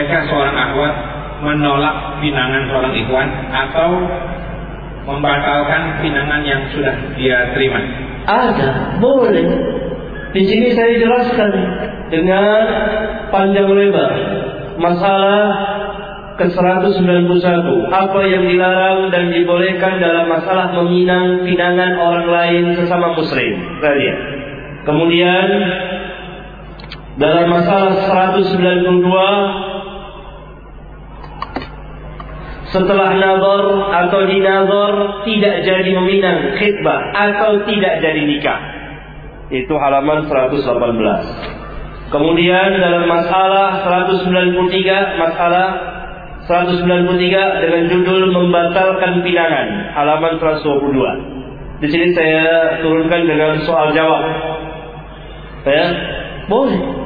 Apakah seorang akhwat menolak pinangan seorang ikhwan atau membatalkan pinangan yang sudah dia terima? Ada, boleh. Di sini saya jelaskan dengan panjang lebar masalah ke-191 apa yang dilarang dan dibolehkan dalam masalah meminang pinangan orang lain sesama muslim. Lihat. Kemudian dalam masalah 192 setelah nazar atau dinazar tidak jadi meminang khidbah atau tidak jadi nikah. Itu halaman 118. Kemudian dalam masalah 193 masalah 193 dengan judul membatalkan pinangan halaman 122. Di sini saya turunkan dengan soal jawab. Ya, boleh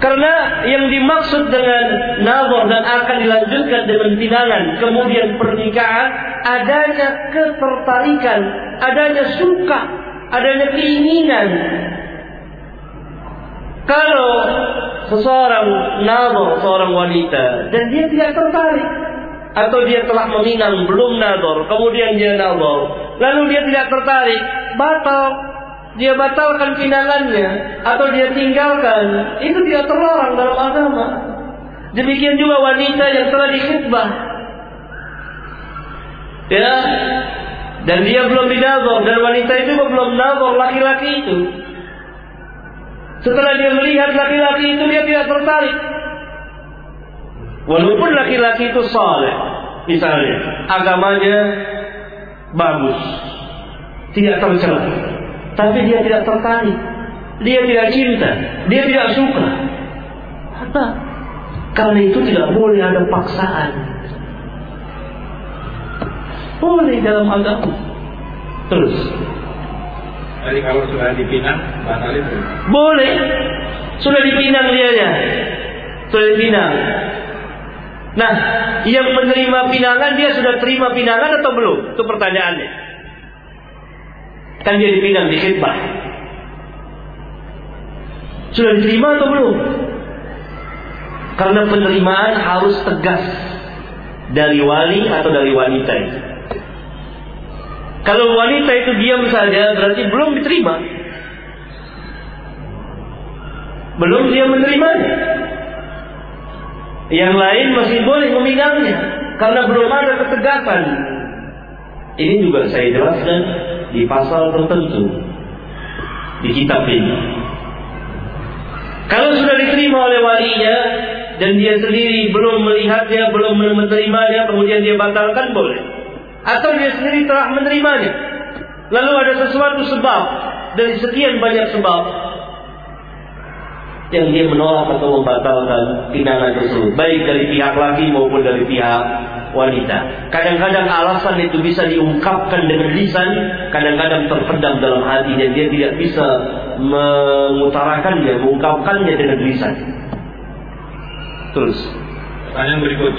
karena yang dimaksud dengan nazar dan akan dilanjutkan dengan pinangan, kemudian pernikahan, adanya ketertarikan, adanya suka, adanya keinginan. Kalau seseorang nazar seorang wanita dan dia tidak tertarik atau dia telah meminang belum nazar, kemudian dia nazar, lalu dia tidak tertarik, batal dia batalkan pinangannya atau dia tinggalkan, itu tidak terlarang dalam agama. Demikian juga wanita yang telah dikhutbah. Ya, dan dia belum dinazor dan wanita itu belum nazar laki-laki itu. Setelah dia melihat laki-laki itu dia tidak tertarik. Walaupun laki-laki itu saleh, misalnya agamanya bagus, tidak tercela tapi dia tidak tertarik, dia tidak cinta, dia tidak suka. Apa? Karena itu tidak boleh ada paksaan. Boleh dalam agama. Terus. Jadi kalau sudah dipinang, batal itu? Boleh. Sudah dipinang dia ya. Sudah dipinang. Nah, yang menerima pinangan dia sudah terima pinangan atau belum? Itu pertanyaannya. Kan dia dipinang di khidbah. Sudah diterima atau belum? Karena penerimaan harus tegas dari wali atau dari wanita itu. Kalau wanita itu diam saja berarti belum diterima. Belum dia menerimanya. Yang lain masih boleh meminangnya karena belum ada ketegasan. Ini juga saya jelaskan di pasal tertentu di kitab ini. Kalau sudah diterima oleh walinya dan dia sendiri belum melihatnya, belum menerimanya, kemudian dia batalkan boleh. Atau dia sendiri telah menerimanya. Lalu ada sesuatu sebab dari sekian banyak sebab yang dia menolak atau membatalkan pinangan tersebut, baik dari pihak laki maupun dari pihak wanita. Kadang-kadang alasan itu bisa diungkapkan dengan lisan, kadang-kadang terpendam dalam hati dan dia tidak bisa mengutarakannya, mengungkapkannya dengan lisan. Terus. Pertanyaan berikutnya.